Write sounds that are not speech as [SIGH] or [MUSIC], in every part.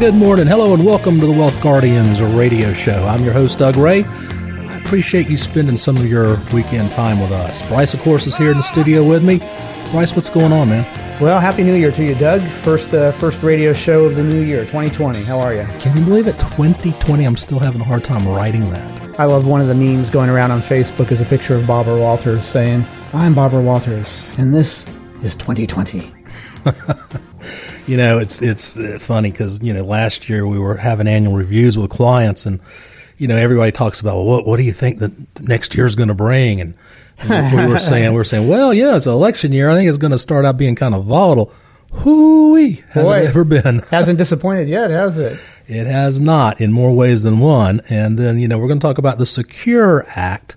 Good morning. Hello and welcome to the Wealth Guardians radio show. I'm your host, Doug Ray. I appreciate you spending some of your weekend time with us. Bryce, of course, is here in the studio with me. Bryce, what's going on, man? Well, happy New Year to you, Doug. First, uh, first radio show of the new year, 2020. How are you? Can you believe it? 2020. I'm still having a hard time writing that. I love one of the memes going around on Facebook is a picture of Barbara Walters saying, "I'm Barbara Walters, and this is 2020." [LAUGHS] you know, it's it's uh, funny because you know last year we were having annual reviews with clients, and you know everybody talks about well, what what do you think that next year is going to bring, and, and we were [LAUGHS] saying we were saying well, yeah, it's an election year. I think it's going to start out being kind of volatile. Hooey has Boy, it ever been? [LAUGHS] hasn't disappointed yet, has it? It has not in more ways than one. And then you know we're going to talk about the Secure Act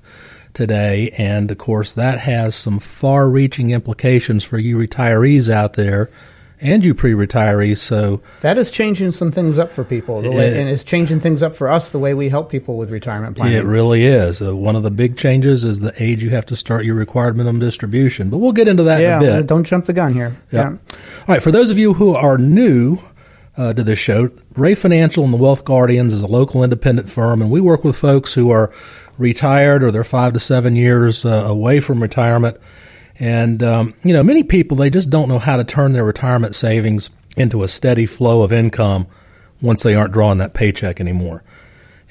today, and of course that has some far-reaching implications for you retirees out there and you pre-retirees. So that is changing some things up for people, the way, and it's changing things up for us the way we help people with retirement planning. It really is. Uh, one of the big changes is the age you have to start your required minimum distribution. But we'll get into that yeah, in a bit. Don't jump the gun here. Yep. Yeah. All right. For those of you who are new. Uh, to this show. Ray Financial and the Wealth Guardians is a local independent firm, and we work with folks who are retired or they're five to seven years uh, away from retirement and, um, you know, many people, they just don't know how to turn their retirement savings into a steady flow of income once they aren't drawing that paycheck anymore.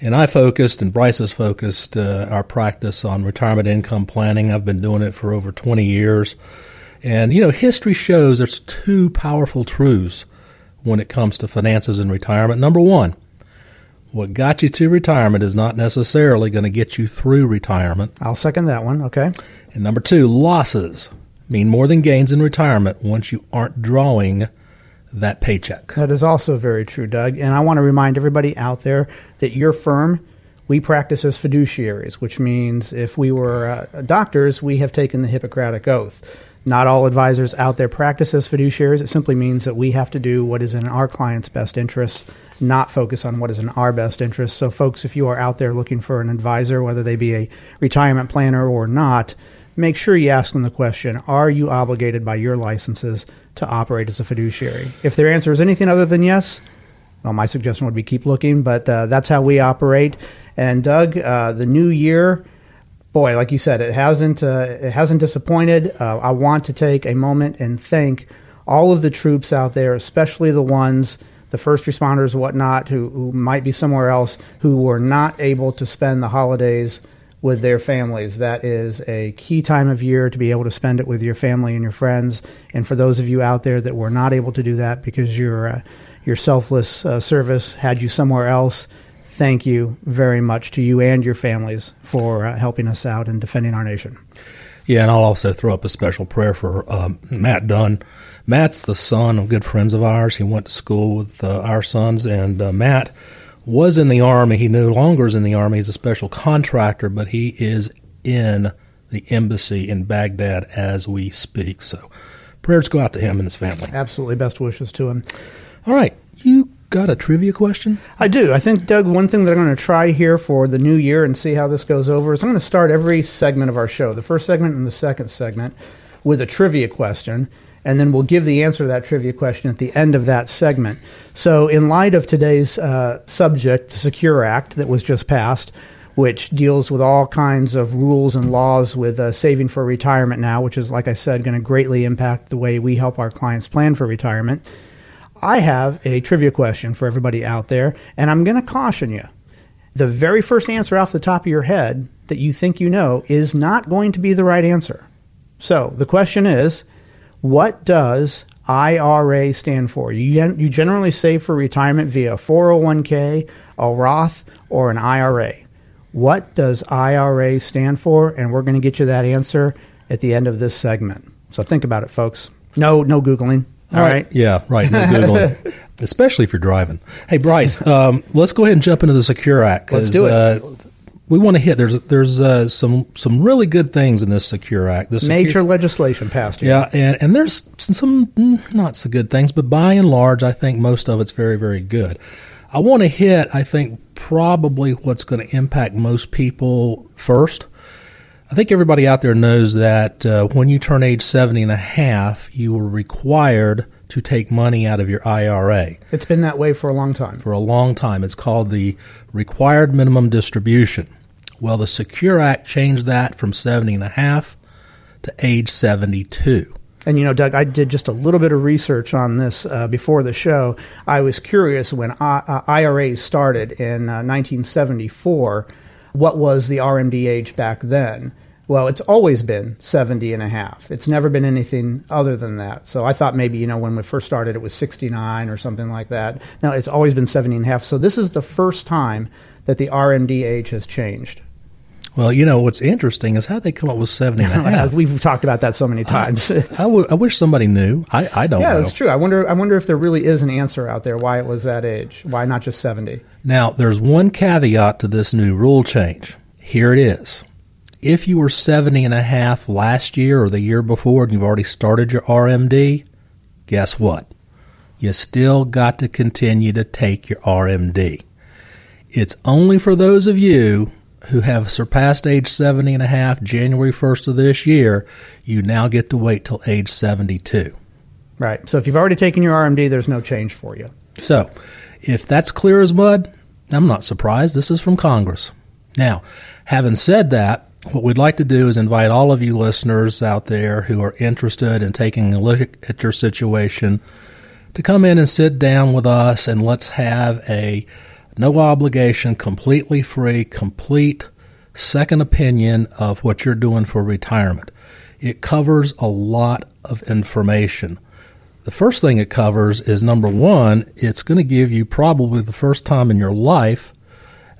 And I focused, and Bryce has focused uh, our practice on retirement income planning. I've been doing it for over 20 years. And, you know, history shows there's two powerful truths when it comes to finances and retirement. Number one, what got you to retirement is not necessarily going to get you through retirement. I'll second that one. Okay. And number two, losses mean more than gains in retirement once you aren't drawing that paycheck. That is also very true, Doug. And I want to remind everybody out there that your firm, we practice as fiduciaries, which means if we were uh, doctors, we have taken the Hippocratic Oath. Not all advisors out there practice as fiduciaries. It simply means that we have to do what is in our client's best interest, not focus on what is in our best interest. So, folks, if you are out there looking for an advisor, whether they be a retirement planner or not, make sure you ask them the question Are you obligated by your licenses to operate as a fiduciary? If their answer is anything other than yes, well, my suggestion would be keep looking, but uh, that's how we operate. And Doug, uh, the new year, boy, like you said, it hasn't uh, it hasn't disappointed. Uh, I want to take a moment and thank all of the troops out there, especially the ones, the first responders, whatnot, who, who might be somewhere else, who were not able to spend the holidays with their families. That is a key time of year to be able to spend it with your family and your friends. And for those of you out there that were not able to do that because your uh, your selfless uh, service had you somewhere else, thank you very much to you and your families for uh, helping us out and defending our nation. Yeah, and I'll also throw up a special prayer for um, Matt Dunn. Matt's the son of good friends of ours. He went to school with uh, our sons, and uh, Matt was in the Army. He no longer is in the Army. He's a special contractor, but he is in the embassy in Baghdad as we speak. So prayers go out to him and his family. Absolutely. Best wishes to him. All right. You got a trivia question? I do. I think, Doug, one thing that I'm going to try here for the new year and see how this goes over is I'm going to start every segment of our show, the first segment and the second segment, with a trivia question and then we'll give the answer to that trivia question at the end of that segment. So, in light of today's uh, subject, the Secure Act that was just passed, which deals with all kinds of rules and laws with uh, saving for retirement now, which is, like I said, going to greatly impact the way we help our clients plan for retirement. I have a trivia question for everybody out there, and I'm going to caution you. The very first answer off the top of your head that you think you know is not going to be the right answer. So, the question is what does IRA stand for? You, you generally save for retirement via 401k, a Roth, or an IRA. What does IRA stand for? And we're going to get you that answer at the end of this segment. So think about it, folks. No, no googling. All, right. right. Yeah, right. No googling, [LAUGHS] especially if you're driving. Hey, Bryce, um, let's go ahead and jump into the Secure Act. Let's do it. Uh, we want to hit. There's there's uh, some some really good things in this Secure Act. This major secure, legislation passed. Here. Yeah, and and there's some mm, not so good things, but by and large, I think most of it's very very good. I want to hit. I think probably what's going to impact most people first. I think everybody out there knows that uh, when you turn age 70 and a half, you are required to take money out of your IRA. It's been that way for a long time. For a long time. It's called the required minimum distribution. Well, the Secure Act changed that from 70 and a half to age 72. And you know, Doug, I did just a little bit of research on this uh, before the show. I was curious when I- uh, IRAs started in uh, 1974, what was the RMD age back then? Well, it's always been 70 and a half. It's never been anything other than that. So I thought maybe, you know, when we first started, it was 69 or something like that. Now it's always been 70 and a half. So this is the first time that the RMD age has changed. Well, you know, what's interesting is how they come up with 70 and a [LAUGHS] half. We've talked about that so many times. I, I, [LAUGHS] w- I wish somebody knew. I, I don't yeah, know. that's true. I wonder, I wonder if there really is an answer out there why it was that age. Why not just 70? Now, there's one caveat to this new rule change. Here it is. If you were 70 and a half last year or the year before and you've already started your RMD, guess what? You still got to continue to take your RMD. It's only for those of you who have surpassed age 70 and a half January 1st of this year, you now get to wait till age 72. Right. So if you've already taken your RMD, there's no change for you. So, if that's clear as mud, I'm not surprised. This is from Congress. Now, having said that, what we'd like to do is invite all of you listeners out there who are interested in taking a look at your situation to come in and sit down with us and let's have a no obligation, completely free, complete second opinion of what you're doing for retirement. It covers a lot of information. The first thing it covers is number one, it's going to give you probably the first time in your life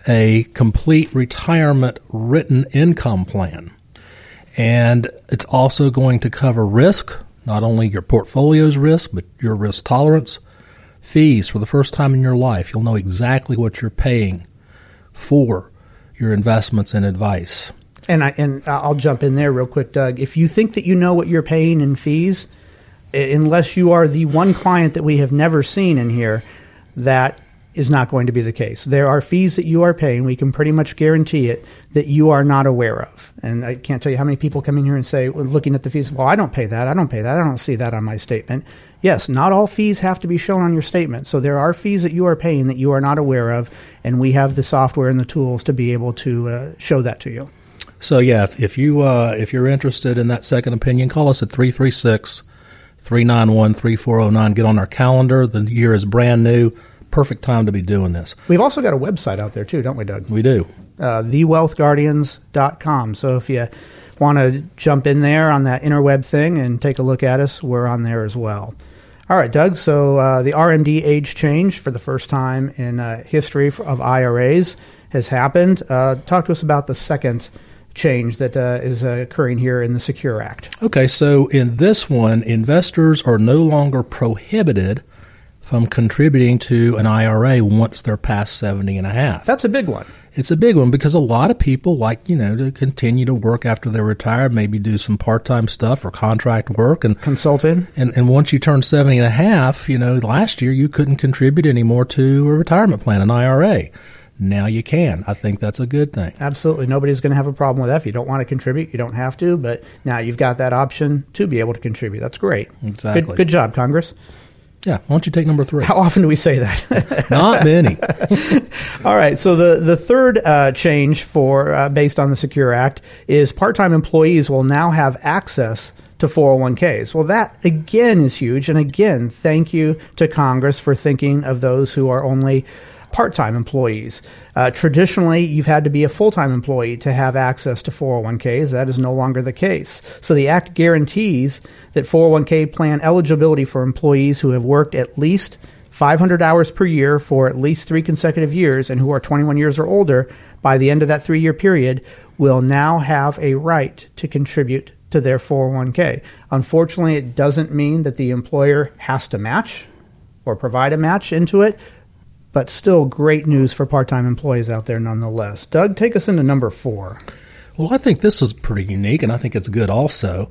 a complete retirement written income plan. And it's also going to cover risk, not only your portfolio's risk, but your risk tolerance, fees for the first time in your life. You'll know exactly what you're paying for your investments and advice. And I and I'll jump in there real quick, Doug. If you think that you know what you're paying in fees, unless you are the one client that we have never seen in here, that is not going to be the case. There are fees that you are paying. We can pretty much guarantee it that you are not aware of. And I can't tell you how many people come in here and say, looking at the fees, well, I don't pay that. I don't pay that. I don't see that on my statement. Yes, not all fees have to be shown on your statement. So there are fees that you are paying that you are not aware of, and we have the software and the tools to be able to uh, show that to you. So yeah, if, if you uh, if you're interested in that second opinion, call us at 336 391 3409. Get on our calendar. The year is brand new perfect time to be doing this. We've also got a website out there too, don't we, Doug? We do. Uh, thewealthguardians.com. So if you want to jump in there on that interweb thing and take a look at us, we're on there as well. All right, Doug. So uh, the RMD age change for the first time in uh, history of IRAs has happened. Uh, talk to us about the second change that uh, is occurring here in the Secure Act. Okay, so in this one, investors are no longer prohibited from contributing to an IRA once they're past 70 and a half. That's a big one. It's a big one because a lot of people like, you know, to continue to work after they're retired, maybe do some part-time stuff or contract work and consulting. And and once you turn 70 and a half, you know, last year you couldn't contribute anymore to a retirement plan, an IRA. Now you can. I think that's a good thing. Absolutely. Nobody's going to have a problem with that. If you don't want to contribute, you don't have to, but now you've got that option to be able to contribute. That's great. Exactly. Good, good job, Congress. Yeah, why don't you take number three? How often do we say that? [LAUGHS] Not many. [LAUGHS] All right. So the the third uh, change for uh, based on the Secure Act is part time employees will now have access to 401ks. Well, that again is huge, and again, thank you to Congress for thinking of those who are only part time employees. Uh, traditionally, you've had to be a full time employee to have access to 401ks. That is no longer the case. So the Act guarantees that 401k plan eligibility for employees who have worked at least 500 hours per year for at least three consecutive years and who are 21 years or older by the end of that three year period will now have a right to contribute to their 401k. Unfortunately, it doesn't mean that the employer has to match or provide a match into it, but still great news for part time employees out there nonetheless. Doug, take us into number four. Well, I think this is pretty unique, and I think it's good also.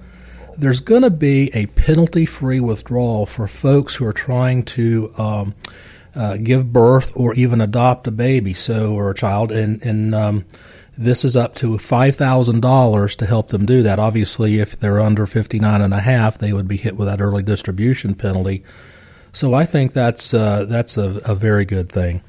There's going to be a penalty free withdrawal for folks who are trying to um, uh, give birth or even adopt a baby, so or a child, and, and um, This is up to $5,000 to help them do that. Obviously, if they're under 59 and a half, they would be hit with that early distribution penalty. So I think that's uh, that's a, a, very good thing.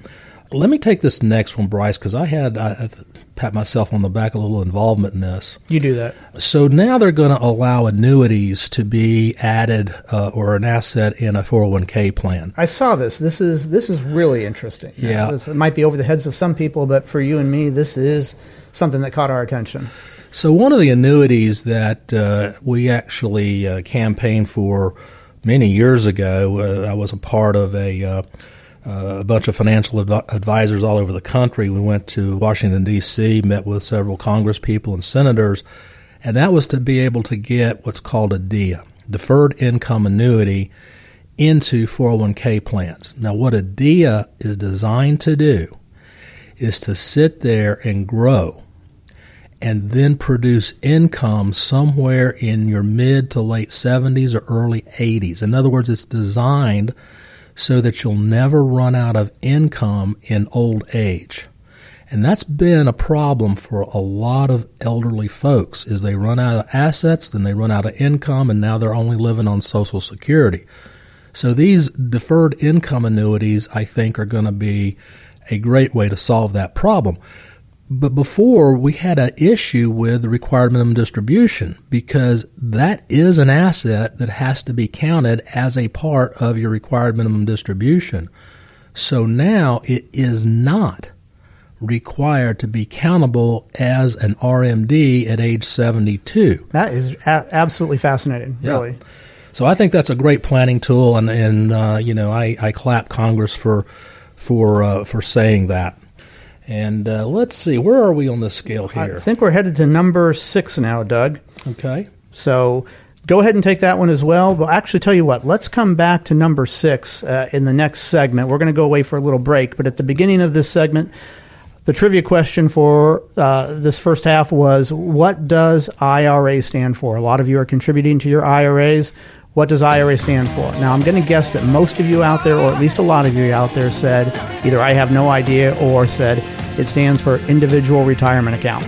Let me take this next one, Bryce, because I had I, pat myself on the back a little involvement in this. You do that. So now they're going to allow annuities to be added uh, or an asset in a 401k plan. I saw this. This is this is really interesting. Yeah, this, it might be over the heads of some people, but for you and me, this is something that caught our attention. So one of the annuities that uh, we actually uh, campaigned for many years ago, uh, I was a part of a uh, uh, a bunch of financial adv- advisors all over the country. We went to Washington, D.C., met with several Congress people and senators, and that was to be able to get what's called a DIA, Deferred Income Annuity, into 401k plans. Now, what a DIA is designed to do is to sit there and grow and then produce income somewhere in your mid to late 70s or early 80s. In other words, it's designed so that you'll never run out of income in old age. And that's been a problem for a lot of elderly folks is they run out of assets, then they run out of income, and now they're only living on Social Security. So these deferred income annuities, I think, are going to be a great way to solve that problem. But before, we had an issue with the required minimum distribution because that is an asset that has to be counted as a part of your required minimum distribution. So now it is not required to be countable as an RMD at age 72. That is a- absolutely fascinating, yeah. really. So I think that's a great planning tool, and, and uh, you know I, I clap Congress for for uh, for saying that. And uh, let's see, where are we on the scale here? I think we're headed to number six now, Doug. Okay. So go ahead and take that one as well. Well, actually, tell you what, let's come back to number six uh, in the next segment. We're going to go away for a little break, but at the beginning of this segment, the trivia question for uh, this first half was what does IRA stand for? A lot of you are contributing to your IRAs. What does IRA stand for? Now, I'm going to guess that most of you out there, or at least a lot of you out there, said either I have no idea or said it stands for Individual Retirement Account.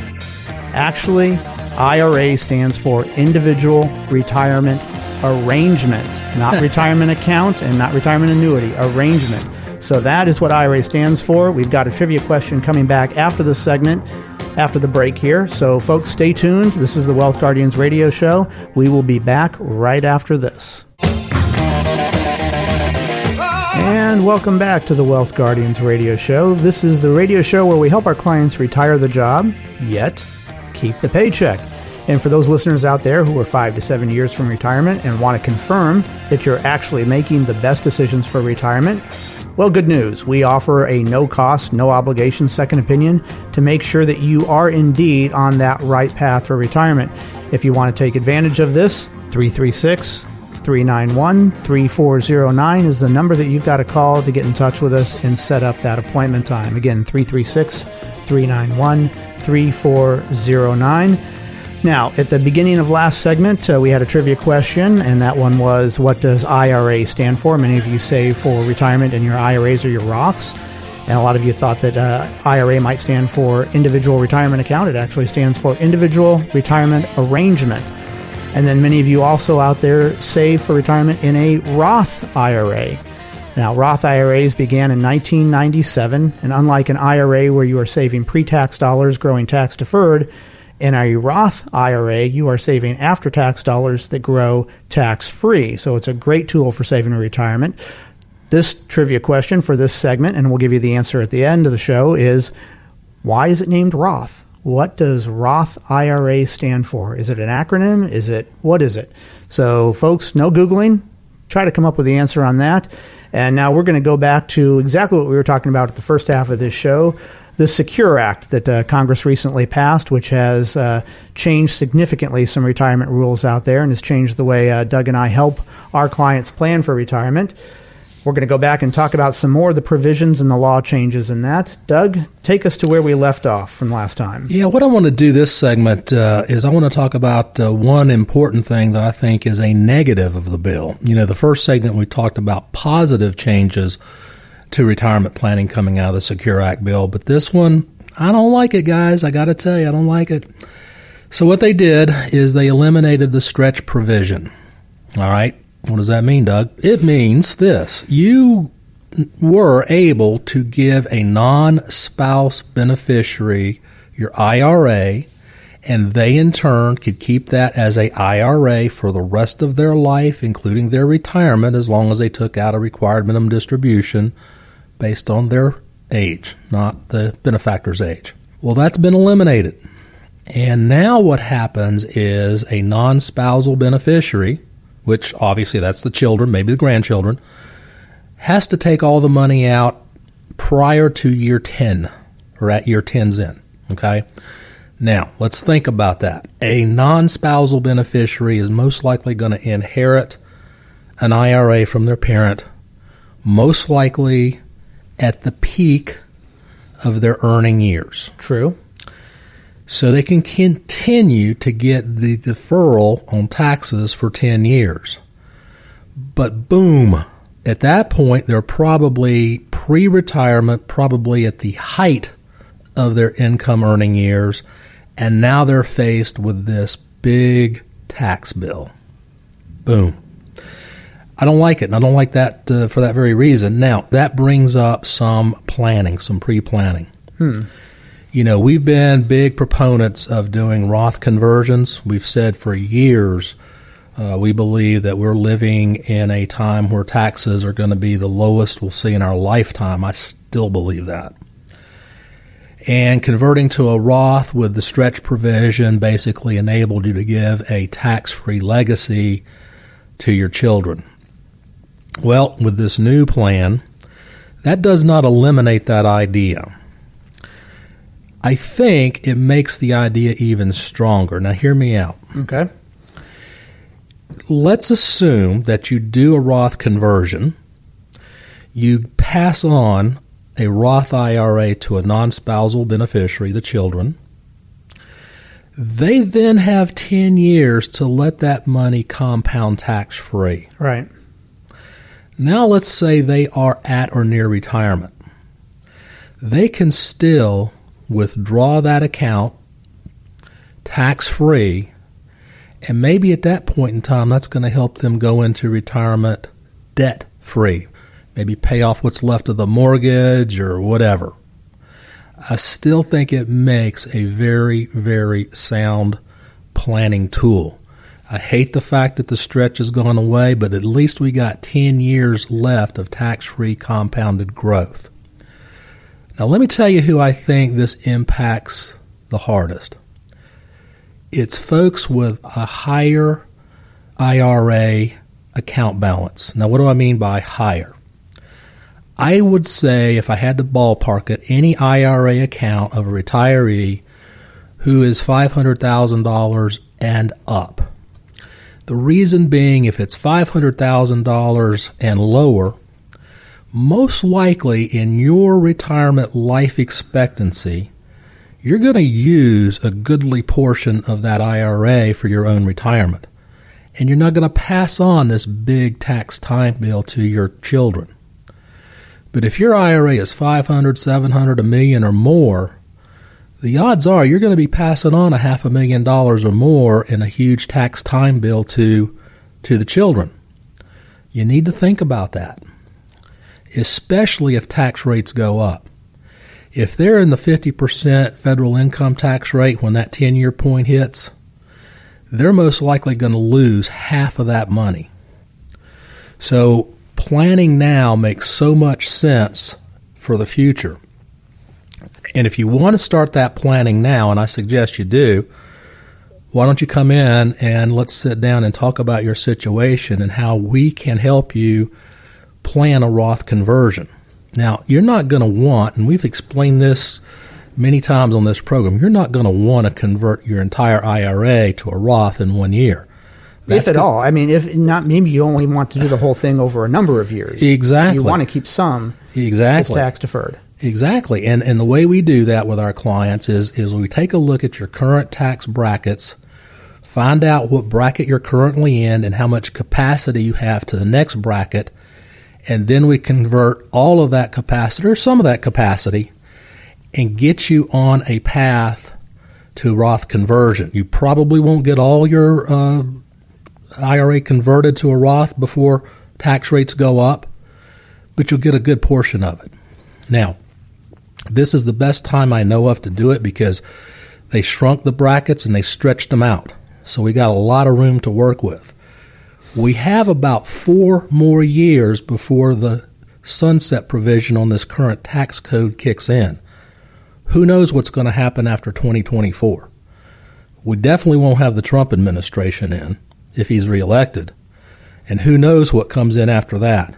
Actually, IRA stands for Individual Retirement Arrangement, not [LAUGHS] retirement account and not retirement annuity, arrangement. So that is what IRA stands for. We've got a trivia question coming back after the segment after the break here. So, folks, stay tuned. This is the Wealth Guardians radio show. We will be back right after this. And welcome back to the Wealth Guardians radio show. This is the radio show where we help our clients retire the job, yet keep the paycheck. And for those listeners out there who are five to seven years from retirement and want to confirm that you're actually making the best decisions for retirement, well, good news. We offer a no cost, no obligation second opinion to make sure that you are indeed on that right path for retirement. If you want to take advantage of this, 336 391 3409 is the number that you've got to call to get in touch with us and set up that appointment time. Again, 336 391 3409. Now, at the beginning of last segment, uh, we had a trivia question, and that one was what does IRA stand for? Many of you say for retirement and your IRAs or your Roths. And a lot of you thought that uh, IRA might stand for individual retirement account. It actually stands for individual retirement arrangement. And then many of you also out there save for retirement in a Roth IRA. Now, Roth IRAs began in 1997, and unlike an IRA where you are saving pre tax dollars growing tax deferred, in a Roth IRA, you are saving after tax dollars that grow tax free. So it's a great tool for saving in retirement. This trivia question for this segment, and we'll give you the answer at the end of the show, is why is it named Roth? What does Roth IRA stand for? Is it an acronym? Is it what is it? So, folks, no Googling. Try to come up with the answer on that. And now we're going to go back to exactly what we were talking about at the first half of this show the Secure Act that uh, Congress recently passed, which has uh, changed significantly some retirement rules out there and has changed the way uh, Doug and I help our clients plan for retirement. We're going to go back and talk about some more of the provisions and the law changes in that. Doug, take us to where we left off from last time. Yeah, what I want to do this segment uh, is I want to talk about uh, one important thing that I think is a negative of the bill. You know, the first segment we talked about positive changes to retirement planning coming out of the Secure Act bill. But this one, I don't like it, guys. I got to tell you, I don't like it. So, what they did is they eliminated the stretch provision. All right. What does that mean, Doug? It means this you were able to give a non spouse beneficiary your IRA, and they in turn could keep that as a IRA for the rest of their life, including their retirement, as long as they took out a required minimum distribution based on their age, not the benefactor's age. Well, that's been eliminated. And now what happens is a non spousal beneficiary, which obviously that's the children, maybe the grandchildren, has to take all the money out prior to year 10 or at year 10's in. Okay? Now, let's think about that. A non spousal beneficiary is most likely going to inherit an IRA from their parent, most likely at the peak of their earning years. True. So they can continue to get the deferral on taxes for 10 years. But boom, at that point, they're probably pre retirement, probably at the height of their income earning years, and now they're faced with this big tax bill. Boom. I don't like it, and I don't like that uh, for that very reason. Now, that brings up some planning, some pre planning. Hmm. You know, we've been big proponents of doing Roth conversions. We've said for years uh, we believe that we're living in a time where taxes are going to be the lowest we'll see in our lifetime. I still believe that. And converting to a Roth with the stretch provision basically enabled you to give a tax free legacy to your children. Well, with this new plan, that does not eliminate that idea. I think it makes the idea even stronger. Now, hear me out. Okay. Let's assume that you do a Roth conversion, you pass on a Roth IRA to a non spousal beneficiary, the children. They then have 10 years to let that money compound tax free. Right. Now let's say they are at or near retirement. They can still withdraw that account tax free, and maybe at that point in time, that's going to help them go into retirement debt free. Maybe pay off what's left of the mortgage or whatever. I still think it makes a very, very sound planning tool. I hate the fact that the stretch has gone away, but at least we got 10 years left of tax free compounded growth. Now, let me tell you who I think this impacts the hardest. It's folks with a higher IRA account balance. Now, what do I mean by higher? I would say, if I had to ballpark it, any IRA account of a retiree who is $500,000 and up the reason being, if it's $500,000 and lower, most likely in your retirement life expectancy, you're going to use a goodly portion of that IRA for your own retirement. And you're not going to pass on this big tax time bill to your children. But if your IRA is 500, 700, a million or more, the odds are you're going to be passing on a half a million dollars or more in a huge tax time bill to to the children. You need to think about that, especially if tax rates go up. If they're in the 50% federal income tax rate when that 10 year point hits, they're most likely going to lose half of that money. So, planning now makes so much sense for the future. And if you want to start that planning now, and I suggest you do, why don't you come in and let's sit down and talk about your situation and how we can help you plan a Roth conversion. Now, you're not going to want, and we've explained this many times on this program, you're not going to want to convert your entire IRA to a Roth in one year. That's if at all. I mean, if not, maybe you only want to do the whole thing over a number of years. Exactly. You want to keep some. Exactly. tax deferred. Exactly. And and the way we do that with our clients is is we take a look at your current tax brackets, find out what bracket you're currently in and how much capacity you have to the next bracket, and then we convert all of that capacity or some of that capacity and get you on a path to Roth conversion. You probably won't get all your uh, IRA converted to a Roth before tax rates go up, but you'll get a good portion of it. Now, this is the best time I know of to do it because they shrunk the brackets and they stretched them out. So we got a lot of room to work with. We have about four more years before the sunset provision on this current tax code kicks in. Who knows what's going to happen after 2024? We definitely won't have the Trump administration in if he's reelected. And who knows what comes in after that?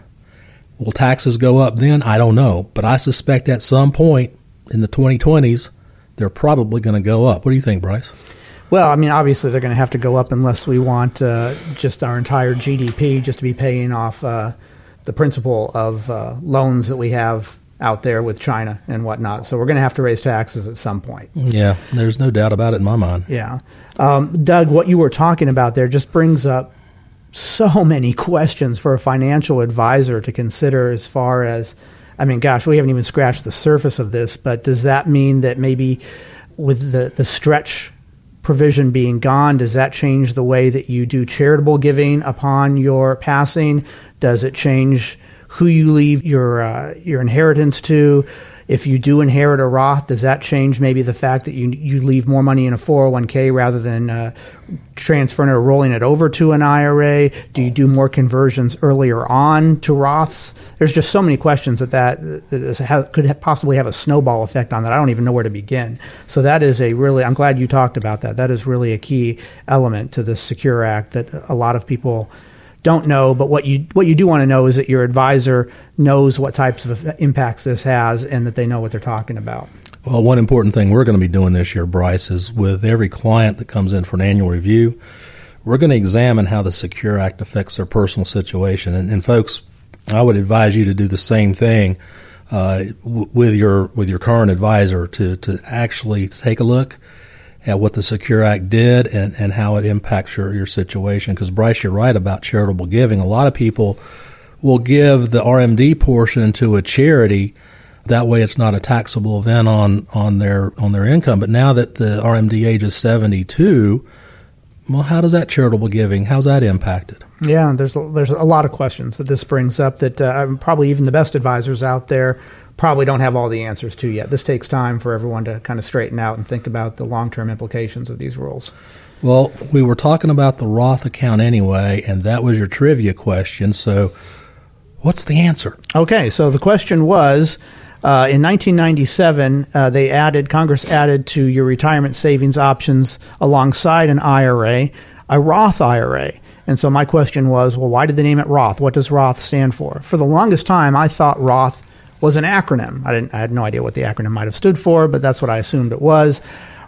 Will taxes go up then? I don't know. But I suspect at some point in the 2020s, they're probably going to go up. What do you think, Bryce? Well, I mean, obviously they're going to have to go up unless we want uh, just our entire GDP just to be paying off uh, the principal of uh, loans that we have out there with China and whatnot. So we're going to have to raise taxes at some point. Yeah, there's no doubt about it in my mind. Yeah. Um, Doug, what you were talking about there just brings up so many questions for a financial advisor to consider as far as, I mean, gosh, we haven't even scratched the surface of this, but does that mean that maybe with the, the stretch provision being gone, does that change the way that you do charitable giving upon your passing? Does it change who you leave your uh, your inheritance to? If you do inherit a Roth, does that change maybe the fact that you you leave more money in a 401k rather than uh, transferring or rolling it over to an IRA? Do you do more conversions earlier on to Roths? There's just so many questions that that, that could possibly have a snowball effect on that. I don't even know where to begin. So that is a really. I'm glad you talked about that. That is really a key element to this Secure Act that a lot of people don't know, but what you what you do want to know is that your advisor knows what types of impacts this has and that they know what they're talking about. Well, one important thing we're going to be doing this year, Bryce, is with every client that comes in for an annual review, we're going to examine how the Secure Act affects their personal situation. And, and folks, I would advise you to do the same thing uh, w- with your with your current advisor to to actually take a look at what the Secure Act did and, and how it impacts your, your situation. Because, Bryce, you're right about charitable giving. A lot of people will give the RMD portion to a charity. That way, it's not a taxable event on, on their on their income. But now that the RMD age is 72, well, how does that charitable giving? How's that impacted? Yeah, there's a, there's a lot of questions that this brings up that uh, probably even the best advisors out there probably don't have all the answers to yet. This takes time for everyone to kind of straighten out and think about the long term implications of these rules. Well, we were talking about the Roth account anyway, and that was your trivia question. So, what's the answer? Okay, so the question was uh, in 1997, uh, they added, Congress added to your retirement savings options alongside an IRA, a Roth IRA. And so my question was, well, why did they name it Roth? What does Roth stand for? For the longest time, I thought Roth was an acronym. I didn't I had no idea what the acronym might have stood for, but that's what I assumed it was.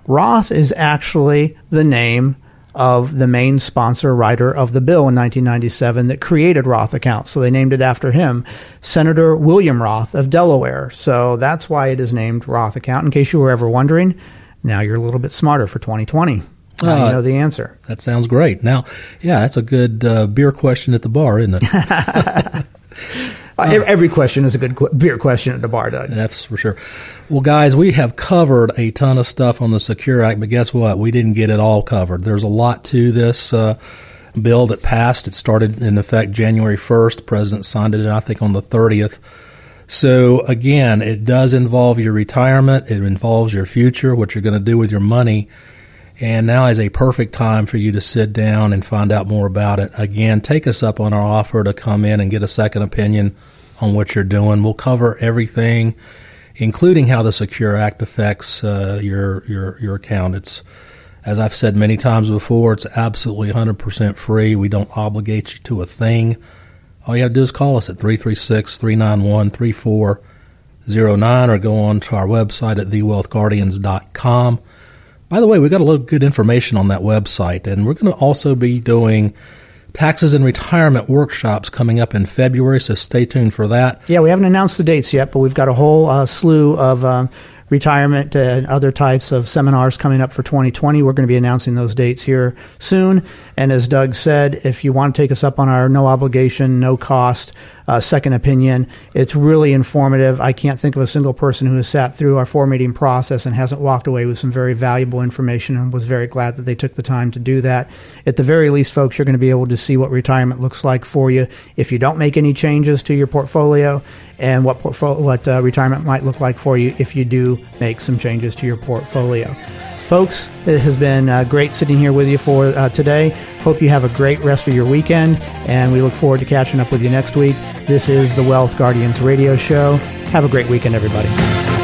Roth is actually the name of the main sponsor writer of the bill in 1997 that created Roth accounts. So they named it after him, Senator William Roth of Delaware. So that's why it is named Roth account. In case you were ever wondering, now you're a little bit smarter for 2020. Now uh, you know the answer. That sounds great. Now, yeah, that's a good uh, beer question at the bar, isn't it? [LAUGHS] [LAUGHS] Uh, every question is a good qu- beer question at the bar, Doug. That's for sure. Well, guys, we have covered a ton of stuff on the Secure Act, but guess what? We didn't get it all covered. There's a lot to this uh, bill that passed. It started in effect January 1st. The president signed it, I think, on the 30th. So, again, it does involve your retirement, it involves your future, what you're going to do with your money. And now is a perfect time for you to sit down and find out more about it. Again, take us up on our offer to come in and get a second opinion on what you're doing. We'll cover everything, including how the Secure Act affects uh, your your your account. It's as I've said many times before, it's absolutely 100% free. We don't obligate you to a thing. All you have to do is call us at 336 391 3409 or go on to our website at thewealthguardians.com. By the way, we've got a lot of good information on that website, and we're going to also be doing taxes and retirement workshops coming up in February, so stay tuned for that. Yeah, we haven't announced the dates yet, but we've got a whole uh, slew of uh, retirement and other types of seminars coming up for 2020. We're going to be announcing those dates here soon. And as Doug said, if you want to take us up on our no obligation, no cost uh, second opinion, it's really informative. I can't think of a single person who has sat through our four meeting process and hasn't walked away with some very valuable information and was very glad that they took the time to do that. At the very least, folks, you're going to be able to see what retirement looks like for you if you don't make any changes to your portfolio and what portfolio, what uh, retirement might look like for you if you do make some changes to your portfolio. Folks, it has been uh, great sitting here with you for uh, today. Hope you have a great rest of your weekend, and we look forward to catching up with you next week. This is the Wealth Guardians radio show. Have a great weekend, everybody.